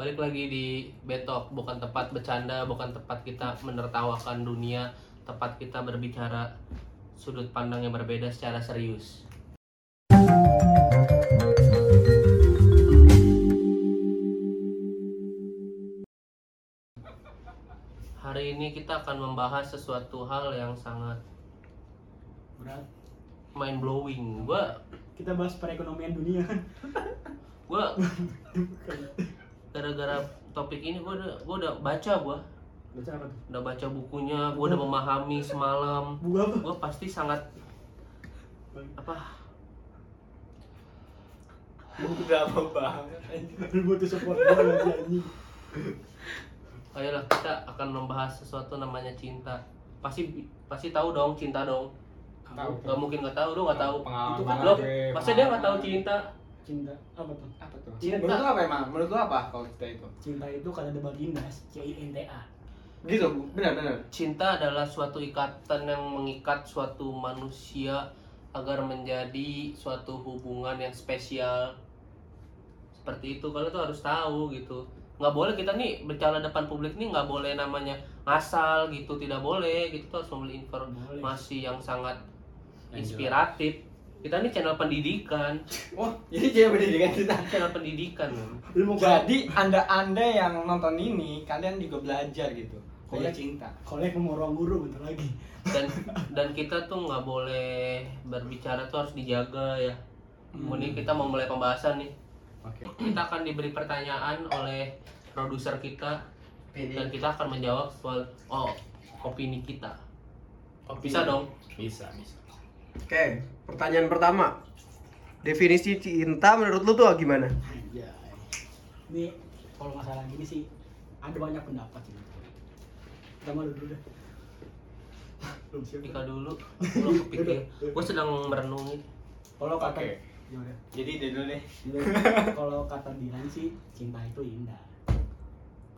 Balik lagi di Betok, bukan tempat bercanda, bukan tempat kita menertawakan dunia, tempat kita berbicara sudut pandang yang berbeda secara serius. Hari ini kita akan membahas sesuatu hal yang sangat berat mind blowing. Gua kita bahas perekonomian dunia gua gara-gara topik ini gua udah gua udah baca gua. Baca apa tuh? Udah baca bukunya gua udah memahami semalam. Gua pasti sangat apa? Udah apa banget lu butuh support gua lagi anjing. Ayolah kita akan membahas sesuatu namanya cinta. Pasti pasti tahu dong cinta dong. Tahu. nggak mungkin nggak tahu lu nggak tahu. Pengalaman Itu kan lo gue, pasti dia nggak tahu cinta cinta apa tuh Apa tuh? Cinta. Menurut lu apa emang? Menurut lu apa kalau kita itu? cinta itu kata debat lindas C I N T A Gitu, benar benar. cinta adalah suatu ikatan yang mengikat suatu manusia agar menjadi suatu hubungan yang spesial seperti itu kalau tuh harus tahu gitu nggak boleh kita nih bercanda depan publik nih nggak boleh namanya ngasal gitu tidak boleh gitu tuh harus boleh informasi yang sangat inspiratif kita nih channel pendidikan Wah, jadi jadi pendidikan kita. channel pendidikan loh. lu mau Jadi anda-anda yang nonton ini, kalian juga belajar gitu. Kolek. cinta. kolek mau ruang guru bentar lagi dan dan kita tuh nggak boleh berbicara tuh harus dijaga ya kemudian kita mau mulai pembahasan nih Oke. kita akan diberi pertanyaan oleh produser kita dan kita akan menjawab soal oh opini kita bisa dong Bisa, bisa. Oke, pertanyaan pertama. Definisi cinta menurut lu tuh gimana? Anjay. ini kalau masalah gini sih ada banyak pendapat sih pertama lu dulu deh Tika dulu aku belum kepikir gue sedang merenungi kalau kata Oke. ya udah Jadi dia dulu deh. kalau kata Dilan sih cinta itu indah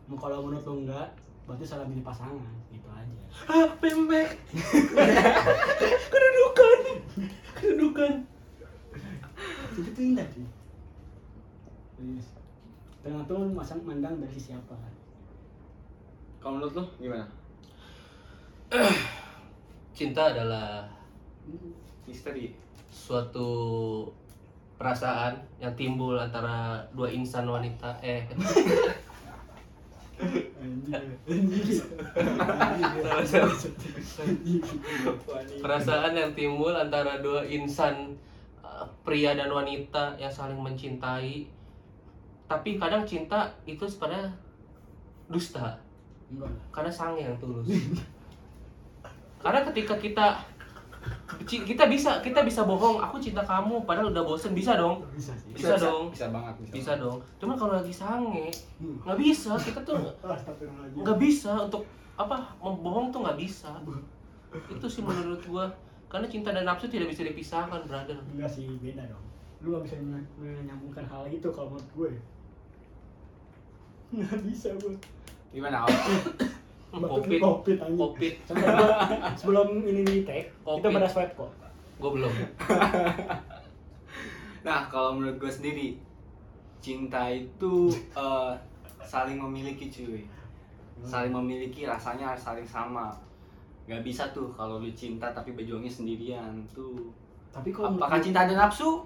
Mau kalau menurut lu enggak berarti salah milih pasangan gitu aja. Ah pempek kedudukan. Kedudukan. Itu indah sih Yes. tergantung masang mandang dari siapa? Kalau menurut lu gimana? cinta adalah Misteri. suatu perasaan yang timbul antara dua insan wanita eh perasaan yang timbul antara dua insan uh, pria dan wanita yang saling mencintai. Tapi kadang cinta itu sebenarnya dusta. Karena sang yang tulus. Karena ketika kita kita bisa kita bisa bohong. Aku cinta kamu padahal udah bosen. Bisa dong. Bisa sih. Bisa dong. Bisa banget, bisa. bisa dong. Cuman kalau lagi sange Hmm. nggak bisa. Kita tuh nggak bisa untuk apa membohong tuh nggak bisa. Itu sih menurut gua. Karena cinta dan nafsu tidak bisa dipisahkan brother. Enggak sih beda dong. Lu gak bisa men- menyambungkan hal itu kalau menurut gue. Nggak bisa gue Gimana? kopit kopit anjing kopit Sampai gua- sebelum ini di tag kita Kopit. pada swipe kok gua belum Nah, kalau menurut gue sendiri, cinta itu eh, saling memiliki cuy. Saling memiliki rasanya harus saling sama. Gak bisa tuh kalau lu cinta tapi berjuangnya sendirian tuh. tapi kalau Apakah menurut- cinta ada nafsu?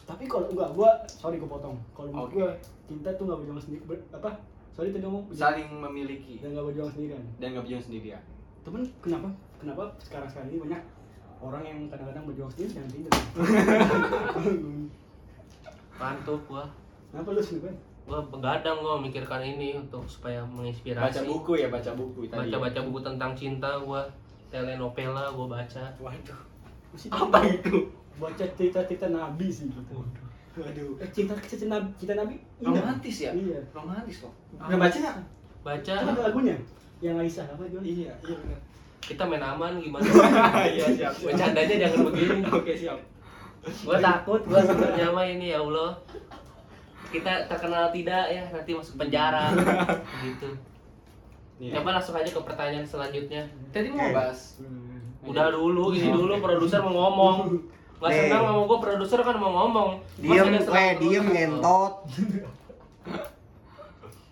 tapi kalau enggak gua sorry gua potong kalau menurut Oke. gua cinta tuh nggak berjuang sendiri ber- apa sorry tadi ngomong Saling memiliki. Dan nggak berjuang sendirian. Dan gak berjuang sendirian. temen kenapa? Kenapa sekarang sekarang ini banyak orang yang kadang-kadang berjuang sendiri dan tidak? Mantuk gua. Kenapa lu sih kan gua begadang gua memikirkan ini untuk supaya menginspirasi. Baca buku ya, baca buku tadi. baca-baca buku tentang cinta gua telenovela gua baca. Waduh. Apa itu? baca cerita-cerita nabi sih. Gitu Waduh. Eh, cinta cinta nabi cinta nabi indah. Romantis ya? iya Romantis kok. Udah baca nggak? baca Kan ada lagunya yang Aisyah apa Jon? Iya, iya benar. kita main aman gimana Iya, siap. siap. bercandanya jangan begini Oke, siap. gua takut gua sebenarnya mah ini ya Allah kita terkenal tidak ya nanti masuk penjara gitu Iya. coba langsung aja ke pertanyaan selanjutnya Tadi mau bahas Hmm. udah dulu ini dulu produser mau ngomong nggak Nih. senang sama gua produser kan mau ngomong Diem, eh diem terus. ngentot.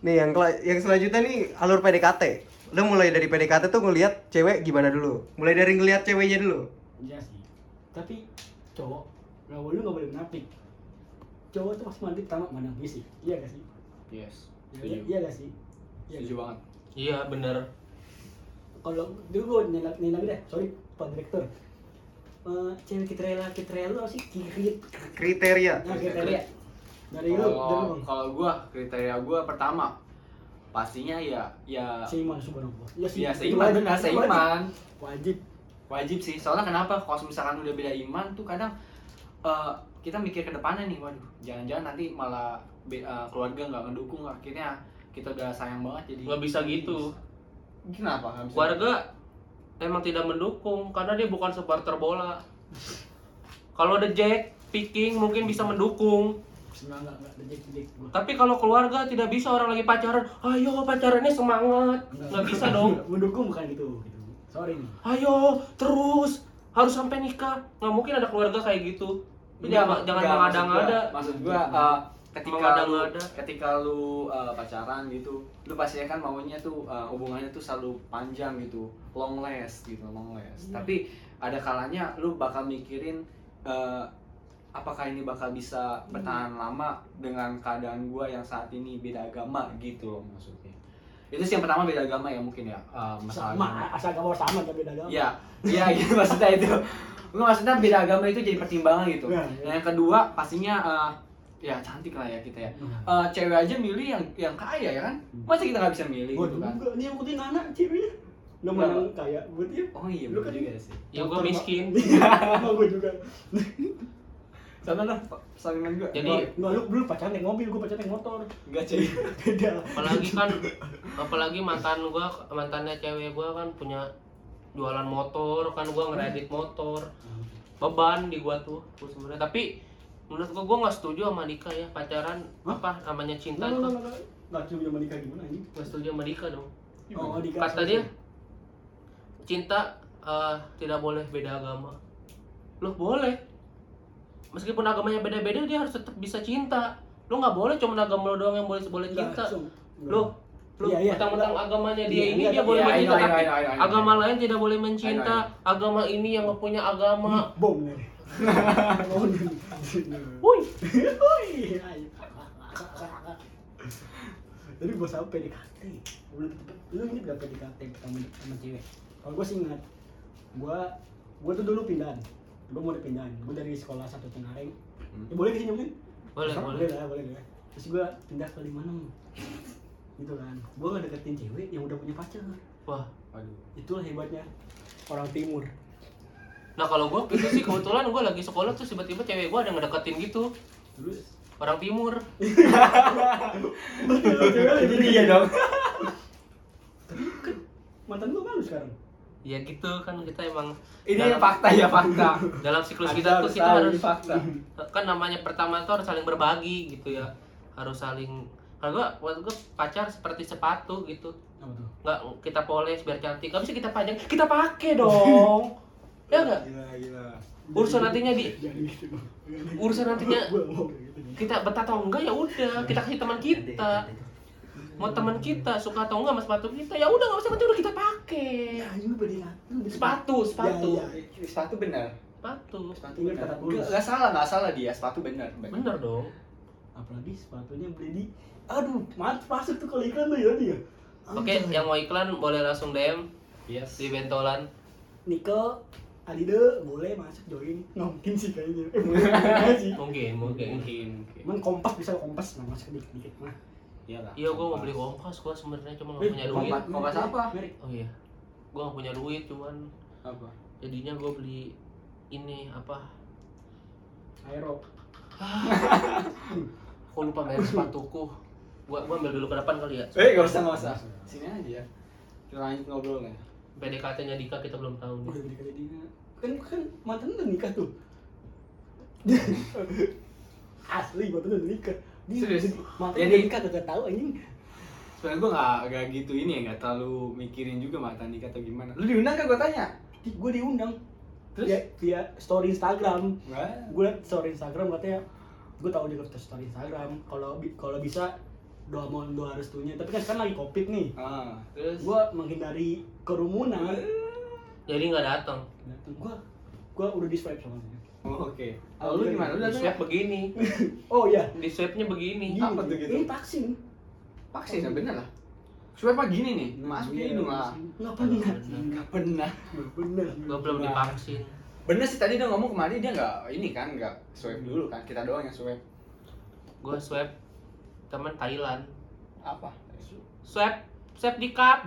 Nih yang yang selanjutnya nih alur PDKT. Lo mulai dari PDKT tuh ngelihat cewek gimana dulu? Mulai dari ngelihat ceweknya dulu. Iya sih. Tapi cowok nggak boleh nggak boleh menapik. Cowok tuh pasti mandi pertama mandang fisik. Iya gak sih? yes Iya, setuju iya gak sih? Iya. setuju banget iya bener Kalau dulu gue nilai nilai deh. Sorry, Pak Direktur. Eh, cewek kita rela kita rela sih? Kiri. Kriteria. nah kriteria. dari lu dari lu. kalau bang kalau gua kriteria gua pertama pastinya ya ya seiman subhanallah ya ya seiman wajib, benar seiman. Wajib. Wajib sih soalnya kenapa? Kalau misalkan udah beda iman tuh kadang eh, kita mikir ke depannya nih waduh jangan-jangan nanti malah be- eh, keluarga nggak ngedukung akhirnya kita udah sayang banget jadi nggak bisa gitu. Kenapa nggak bisa? Warga emang tidak mendukung karena dia bukan supporter bola. Kalau ada Jack picking mungkin bisa mendukung. Dejek dejek tapi kalau keluarga tidak bisa orang lagi pacaran ayo pacarannya semangat. Nggak. Bisa dong. Mendukung bukan gitu gitu. Sorry nih. Ayo terus harus sampai nikah. Nggak mungkin ada keluarga kayak gitu. Jangan jangan Enggak, mengada-ngada maksud gua eh, ketika lu, ketika lu eh, pacaran gitu lu pasti kan maunya tuh eh, hubungannya tuh selalu panjang gitu long last gitu long last Iya. tapi ada kalanya lu bakal mikirin eh, apakah ini bakal bisa bertahan lama dengan keadaan gua yang saat ini beda agama gitu loh maksudnya itu sih yang pertama beda agama ya mungkin ya eh, masalah sama asal kamu sama tapi beda agama Iya, iya gitu maksudnya itu. Maksudnya beda agama itu jadi pertimbangan gitu. Iya, Dan iya. yang kedua pastinya eh, ya cantik lah ya kita ya. Eh, cewek aja milih yang yang kaya ya kan? Masa kita nggak bisa milih Gua gitu kan? juga nih ikutin anak ceweknya lu Kenapa? menang kaya buat dia Oh iya, Lu bener kan- juga sih. ya gue miskin sama gue juga Sana lah, salingan gua. Jadi- nggak lu dulu pacaran naik mobil gue pacaran naik motor enggak cuy. beda apalagi kan apalagi mantan gua mantannya cewek gua kan punya jualan motor kan gua ngeredit motor beban di gua tuh gua sebenarnya tapi menurut gua gua nggak setuju sama Dika ya pacaran Hah? apa namanya cinta nggak itu. nggak cuma zaman nikah gimana ini nggak setuju sama Dika dong. Oh dikasih kata dia cinta eh, tidak boleh beda agama. Loh boleh. Meskipun agamanya beda-beda dia harus tetap bisa cinta. Lo nggak boleh cuma agama lo doang yang boleh boleh cinta. lo lo Iya, iya. mentang-mentang agamanya dia Iya, ini iya, dia iya, boleh iya, mencinta iya, tapi iya, iya, iya. agama lain tidak boleh mencinta Iya, agama ini yang punya agama bom Woi, ayo. Jadi gue sama PDKT. Lu, lu inget gak PDKT pertama sama cewek? Kalau gue sih ingat. Gue gue tuh dulu pindahan. Gue mau pindahan. Gue dari sekolah satu Cengkareng. Hmm. Ya, boleh ke sini mungkin? boleh boleh. boleh lah, boleh lah. Terus gue pindah ke Limanung. Gitu kan. Gue gak deketin cewek yang udah punya pacar. wah Waduh. Itulah hebatnya orang timur. nah kalau gua gitu sih kebetulan gua lagi sekolah tuh tiba-tiba cewek gua ada yang ngedeketin gitu Terus orang timur Jadi dia dong. mantan gue malu sekarang. ya gitu kan kita emang Ini dalam, fakta ya fakta. dalam siklus kita tuh kita harus fakta. kan namanya pertama tuh harus saling berbagi gitu ya harus saling kalau gua buat gua pacar seperti sepatu gitu. Nggak kita poles biar cantik. Nggak bisa kita panjang kita pakai dong. Ya nggak? Gila gila. urusan nantinya di gitu. urusan nantinya gitu. kita betah atau enggak ya udah. Kita kasih teman kita. mau teman kita suka atau enggak sama sepatu kita ya udah nggak usah penting udah kita pakai. Ya, sepatu sepatu. Ya, ya. Sepatu benar. sepatu. Sepatu benar. Nggak salah nggak salah dia. Sepatu benar. bener dong apalagi sepatunya beli di aduh mat masuk tuh kalau iklan tuh ya dia oke yang mau iklan boleh langsung DM Yes. di bentolan. Niko Adide boleh masuk join. Nggak mungkin sih kayaknya. Eh, mungkin sih. Mungkin mungkin. Mungkin. Emang kompas bisa kompas nah masuk dikit dikit. Mah Iyalah. iya gua mau beli kompas gua sebenarnya cuma Eh, nggak punya duit. Kompas. kompas apa? Oh iya. Gua nggak punya duit cuman Apa? jadinya gua beli ini apa? Aero aku lupa merek sepatuku gua gua ambil dulu ke depan kali ya Eh, nggak usah nggak usah. Sini aja. ya. Kita lanjut ngobrolnya. PDKT nya Dika kita belum tahu udah nih nikah dia kan kan mantan udah nikah tuh asli mantan udah nikah dia Serius? mantan Jadi- udah nikah gak tahu anjing Sebenarnya gue nggak nggak gitu ini ya nggak terlalu mikirin juga mantan nikah atau gimana. Lu diundang kan gue tanya. gue diundang Terus? via, via story Instagram gue liat story Instagram katanya gue tahu dia ke story Instagram. Kalau kalau bisa doa mohon doa restunya. Tapi kan sekarang lagi covid nih. Ah terus? Gue menghindari kerumunan. Jadi nggak datang. Gue gue udah di swipe soalnya oh, oke. Kalau lu gimana? Lu di datang nggak? begini. Oh iya. Di swabnya begini. Gini, Apa tuh gitu? ini vaksin. Vaksin ya bener lah. Supaya apa gini nih? Masuk Iya, hidung lah. nggak pernah. Nggak pernah. Nggak pernah. Gue belum divaksin bener sih tadi dia ngomong kemarin dia nggak ini kan nggak swipe dulu kan kita doang yang swipe gue swipe temen Thailand apa swipe swipe di cup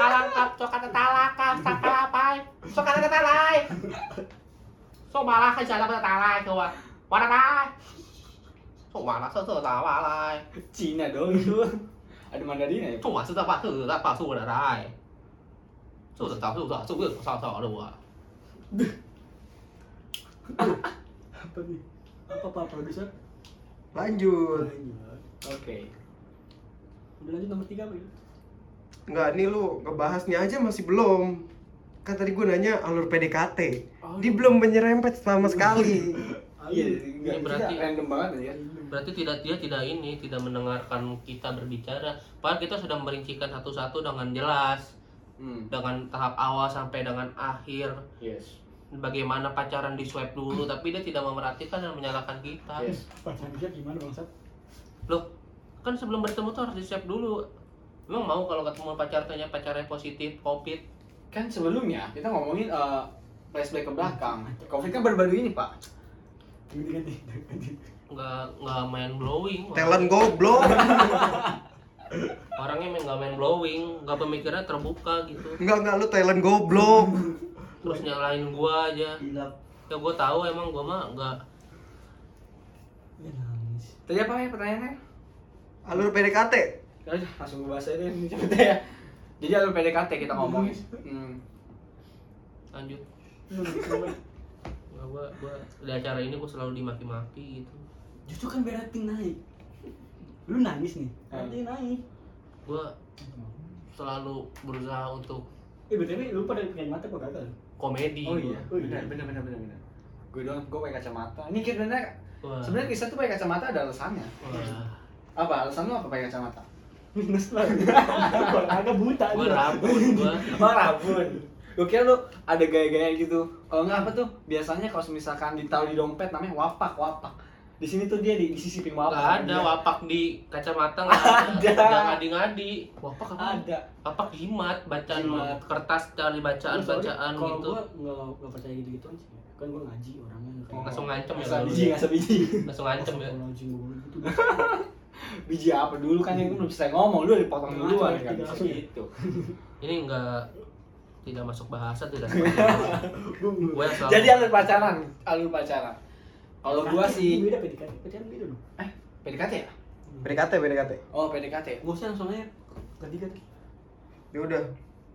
kalang cup coklat talak cup sakalapai coklat tetalai so malah kan jalan kata talai coba mana talai so malah so so talai Cina dong itu ada Mandarin ya cuma sudah pak sudah pak sudah talai sudah tahu sudah sudah sudah sudah sudah apa nih apa pak produser Lanjut. Lanjut. oke udah lanjut nomor tiga apa ya Enggak, nih lu ngebahasnya aja masih belum. Kan tadi gue nanya alur PDKT. Dia belum menyerempet sama sekali. iya Ini berarti random banget ya Berarti tidak dia tidak ini tidak mendengarkan kita berbicara. Padahal kita sudah merincikan satu-satu dengan jelas, hmm dengan tahap awal sampai dengan akhir. yes Bagaimana pacaran di swipe dulu, tapi dia tidak memerhatikan dan menyalahkan kita. yes pacaran dia gimana bangsat Loh, kan sebelum bertemu tuh harus di swipe dulu. Emang mau kalau ketemu pacar tanya pacarnya positif, covid? kan sebelumnya kita ngomongin eh, flashback ke belakang covid kan baru-baru ini pak ganti ganti ganti nggak nggak main blowing Talent goblok. orangnya nggak main blowing nggak pemikirannya terbuka gitu. Enggak, enggak lu talent goblok. terus nyalain gua aja. Ya gua tahu emang gua mah nggak. Ya nangis. Tadi apa ya pertanyaannya? Alur PDKT. Udah, langsung gue bahas aja nih cepet ya. Jadi alur PDKT kita ngomongin hmm. lanjut. Gua gua, gua di acara ini gua selalu dimaki-maki gitu. Justru kan rating naik lu nangis nih? Hmm. rating naik. Gua selalu berusaha untuk eh btw lu pada pakai mata kok gagal? Komedi. Oh iya? Oh iya. benar benar benar benar benar gue doang gue pakai kacamata. Ini kira benar Wah. sebenarnya Krista tuh pakai kacamata ada alasannya. Wah. apa? Alasan lu apa pakai kacamata? Minus lah. Agak buta gua dia. rabun gua. Oh rabun. Gue kira lu ada gaya-gaya gitu. Kalau nggak apa tuh? Biasanya kalau misalkan ditaruh di dompet namanya wapak wapak di sini tuh dia di, disisipin wapak. Nggak ada Dia- wapak di kacamata nggak ada. nggak ngadi-ngadi. Wapak apa? Ada. Wapak jimat bacaan Jimat. kertas cari bacaan Soalnya bacaan kalau gitu. gua nggak nggak percaya gitu gituan sih. Kan gua ngaji orangnya. Kayak Langsung ngancem ya? Biji nggak biji. Langsung ngancem ya? Gitu. Biji apa dulu? Kan yang belum bisa ngomong. Lu dipotong duluan ya, kan? ya. gitu. Ini enggak tidak masuk bahasa tidak gue jadi alur pacaran alur pacaran kalau gua PDKT, sih beda PDKT pacaran beda dong. Eh PDKT ya? PDKT, PDKT. oh PDKT usah langsung aja. Ganti ganti Ya udah.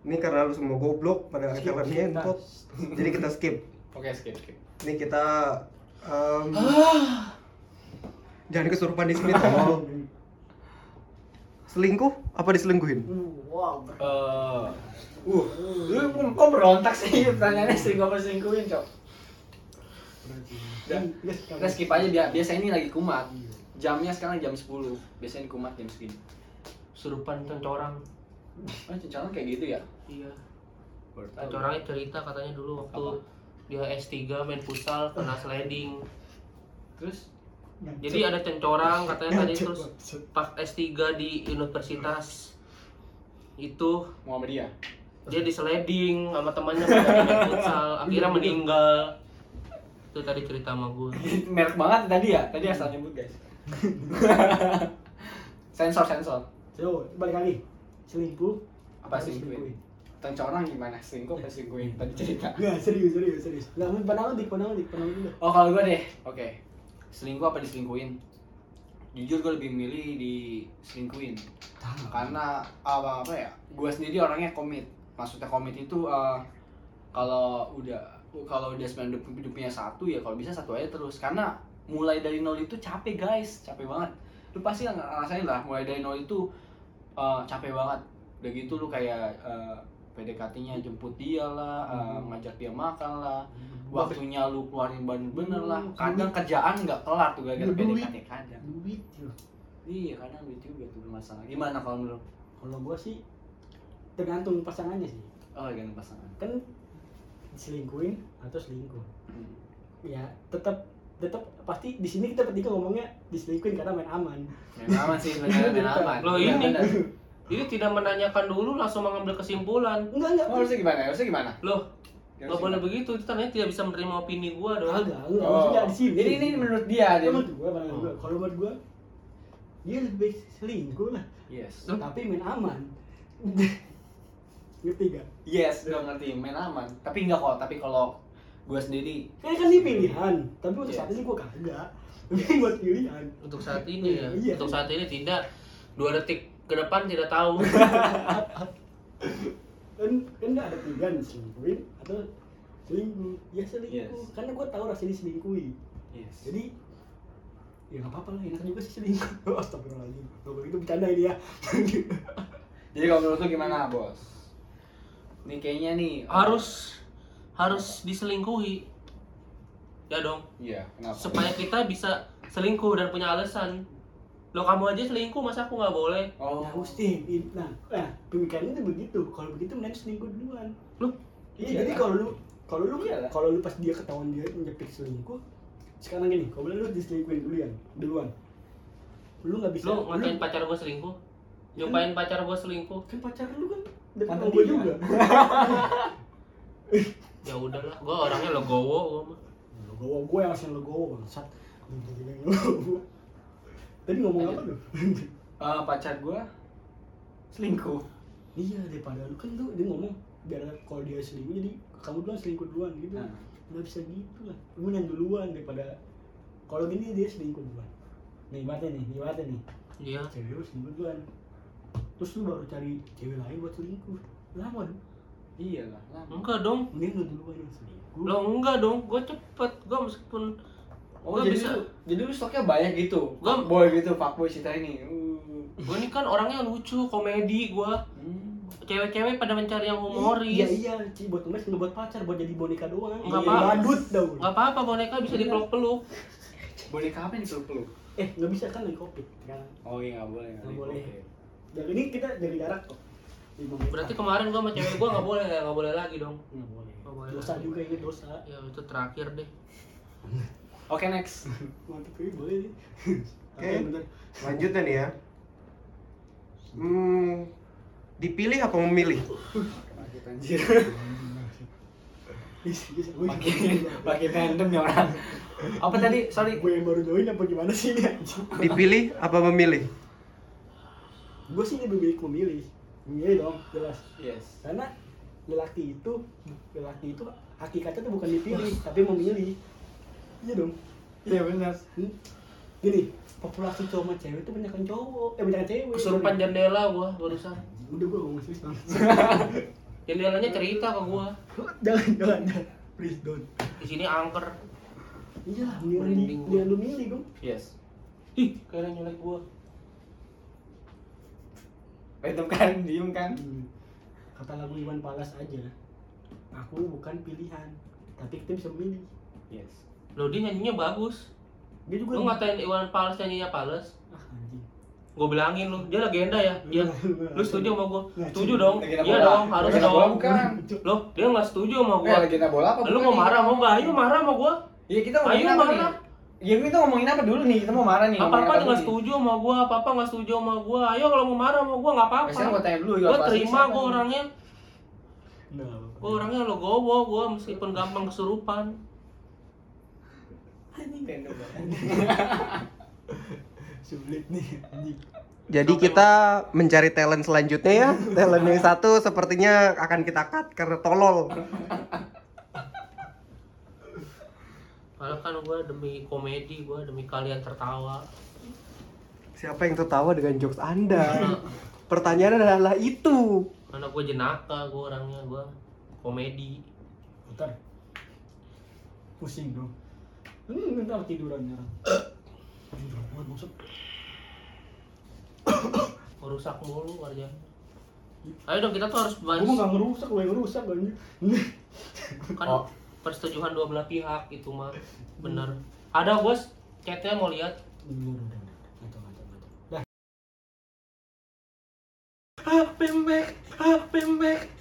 Ini karena lu semua goblok pada skip, ngentot. Jadi kita skip. oke skip skip. Ini kita em, jangan kesurupan di sini tolong. Selingkuh? Apa diselingkuhin? wow. Eh, uh, lu kok berontak sih? Pertanyaannya selingkuh apa selingkuhin cok Udah. kita skip aja biar biasa ini lagi kumat. Jamnya sekarang jam 10 biasanya kumat jam segini. Surupan cencorang oh cincalan kayak gitu ya? Iya. Cencorangnya cerita katanya dulu waktu Apa? dia S3 main futsal kena sliding. Terus? Jadi ada cencorang katanya tadi terus pas S3 di universitas itu Muhammadiyah dia? di sliding sama temannya pada main futsal. Akhirnya meninggal itu tadi cerita sama gue merek banget tadi ya? Tadi asal nyebut guys. Sensor sensor. So balik lagi. Selingkuh apa selingkuhin? tencorang gimana? Selingkuh apa selingkuhin? Tadi cerita. Nggak, serius, serius, serius. Nggak, mau pandangan dik, pandangan dik, pandangan dulu. oh kalau gue deh. Oke. Selingkuh apa diselingkuhin? Jujur gue lebih milih diselingkuhin. Karena apa apa ya? Gue sendiri orangnya komit. Maksudnya komit itu eh, kalau udah kalau udah sembilan hidup hidupnya satu ya kalau bisa satu aja terus. Karena mulai dari nol itu capek guys. Capek banget. Lu pasti ng- ngerasain lah mulai dari nol itu eh, capek banget. Udah gitu lu kayak eh, PDKT-nya jemput dia lah eh, ngajak dia makan lah. Waktunya lu keluarin bener-bener lah. Kadang kerjaan nggak kelar tuh gara-gara Duit. PDKT kadang. Duit, yo. iya kadang lucu juga tuh bermasalah. Gimana kalau menurut kalau gua sih tergantung pasangannya sih. Oh ganti pasangan. Kan diselingkuhin atau selingkuh Hmm. ya tetap tetap pasti di sini kita bertiga ngomongnya diselingkuhin karena main aman main aman sih benar main aman Loh, Iya, ini. Ini tidak menanyakan dulu langsung mengambil kesimpulan. enggak enggak Oh, harusnya gimana harusnya gimana Loh, Harusnya nggak boleh begitu. Itu tandanya tidak bisa menerima opini gua dong. enggak enggak Oh. maksudnya di sini Jadi ini menurut dia, dia. menurut gua menurut gua Oh. kalau menurut gua dia lebih baik selingkuh lah Yes. tapi main aman ngerti gak? Yes, gue ngerti main aman. Tapi enggak kok, tapi kalau gue sendiri Kayak kan ini pilihan, tapi untuk Yes. saat ini gua kagak. Ini buat pilihan. Untuk saat ini ya. Iya. Untuk saat ini tidak. Dua detik ke depan tidak tahu. Kan kan nggak ada pilihan selingkuhin atau selingkuh. Ya selingkuh. Yes. Karena gua tahu rasanya diselingkuhi. Yes. Jadi ya nggak apa-apa lah, enak juga sih selingkuh. Astagfirullahaladzim. Kalau begitu bercanda ini ya. Jadi kalau menurut lu gimana, Bos? Nih kayaknya nih harus harus diselingkuhi. Ya dong. Iya, kenapa? Supaya kita bisa selingkuh dan punya alasan. Lo kamu aja selingkuh, masa aku nggak boleh? Oh, Nah, mesti. Nah, nah, pemikirannya itu begitu. Kalau begitu mending selingkuh duluan. Loh, Iya, Iya jadi lah. kalau lu kalau lu Iya kalau lu pas dia ketahuan dia nyepik selingkuh, sekarang gini, kalau boleh lu diselingkuhin duluan, duluan. Lu nggak bisa. Lo ngatain lu, pacar gua selingkuh? Nyumpain pacar gua selingkuh? kan pacar lu kan deket Mantan dia. juga. Ya udahlah, gua orangnya legowo gua mah. Legowo gue yang asal legowo bangsat. Tadi ngomong apa lu? Eh, pacar gue selingkuh. iya daripada lu kan tuh dia ngomong biar kalau dia selingkuh jadi kamu duluan selingkuh duluan gitu. Nah. Nggak bisa gitu lah. Lu yang duluan daripada kalau gini dia selingkuh duluan. Nih ibaratnya nih, ibaratnya nih. Iya. Cewek lu selingkuh duluan. Terus lu baru cari cewek lain buat selingkuh. Lama dong. Iya lah, lama. Enggak dong. Mending lu duluan yang selingkuh. Lo enggak dong, gua cepet. Gua meskipun Oh, Gua jadi bisa- lu, jadi lu stoknya banyak gitu. Gua- boy gitu, fuckboy cerita ini. Uh. gua ini kan orangnya lucu, komedi gua. Hmm. Cewek-cewek pada mencari yang humoris. Iya iya, Ci buat ngemes nggak buat pacar, buat jadi boneka doang. Nggak Iya, apa-apa. Badut dong. Nggak apa-apa boneka bisa dipeluk-peluk. Boneka apa yang dipeluk-peluk? Eh, nggak bisa kan lagi covid kan. Oh iya nggak boleh. Nggak boleh. Dari ini kita jaga jarak kok. Berarti kemarin gua sama cewek gua nggak boleh, nggak boleh lagi dong. nggak boleh. Nggak boleh Dosa lagi. juga ini dosa. Ya itu terakhir deh. Oke next. Mantap ini boleh nih. Oke. Bener. Lanjutnya nih ya. Hmm, dipilih apa memilih? Anjir. Makin makin random ya orang. Apa tadi? Sorry. gue yang baru join apa gimana sih ini? Dipilih apa memilih? Gue sih lebih baik memilih. Memilih dong, jelas. Yes. Karena lelaki itu lelaki itu hakikatnya tuh bukan dipilih tapi memilih iya dong Iya benar. Hmm. gini populasi cowok sama cewek itu banyak yang cowok eh banyak yang cewek Kesurupan jendela gua barusan. udah gue ngomong serius bang Jendelanya cerita ke gua. jangan jangan please don't Di sini angker. iya lah mendingan di Merinding gua. mendingan lu milih dong Yes. Ih, kayaknya nyelek gua. Random kan, diem kan. Hmm. kata lagu Iwan Palas aja aku bukan pilihan tapi kita bisa memilih Yes. Loh dia nyanyinya bagus. dia juga Lu ngatain Iwan Fals nyanyinya Fals? ah anjing Gue bilangin lu, dia legenda ya. Iya. Lu setuju sama gua? Nggak, Setuju dong. Iya dong, harus dong. bukan. Loh, dia nggak setuju sama Eh, gua. legenda bola apa? Lu mau marah mau nggak? Ayo marah sama gua. Iya kita apa marah. Iya kita ngomongin apa dulu nih? Kita mau marah nih. Apa apa nggak setuju sama gua? Apa apa nggak setuju sama gua? Ayo kalau mau marah sama gua nggak apa-apa. Sekarang gua tanya dulu. Gua Iwan Fals terima gua nih? orangnya. nah Gua orangnya legowo gua meskipun gampang kesurupan. Anjing sulit nih anjing Jadi kita mencari talent selanjutnya ya. Talent yang satu sepertinya akan kita cut karena tolol. Padahal kan gua demi komedi, gua demi kalian tertawa. Siapa yang tertawa dengan jokes Anda? Pertanyaan adalah itu. Karena gua jenaka, gua orangnya gua komedi. Putar. Pusing dong. Hmm, ntar tiduran nyerang. Tidur banget maksud. Merusak mulu warjanya. Ayo dong kita tuh harus Gue mah bahas gak ngerusak, gue yang ngerusak anjing. kan Oh persetujuan dua belah pihak itu mah. Bener. Ada bos chatnya mau lihat. Pembek. Pembek.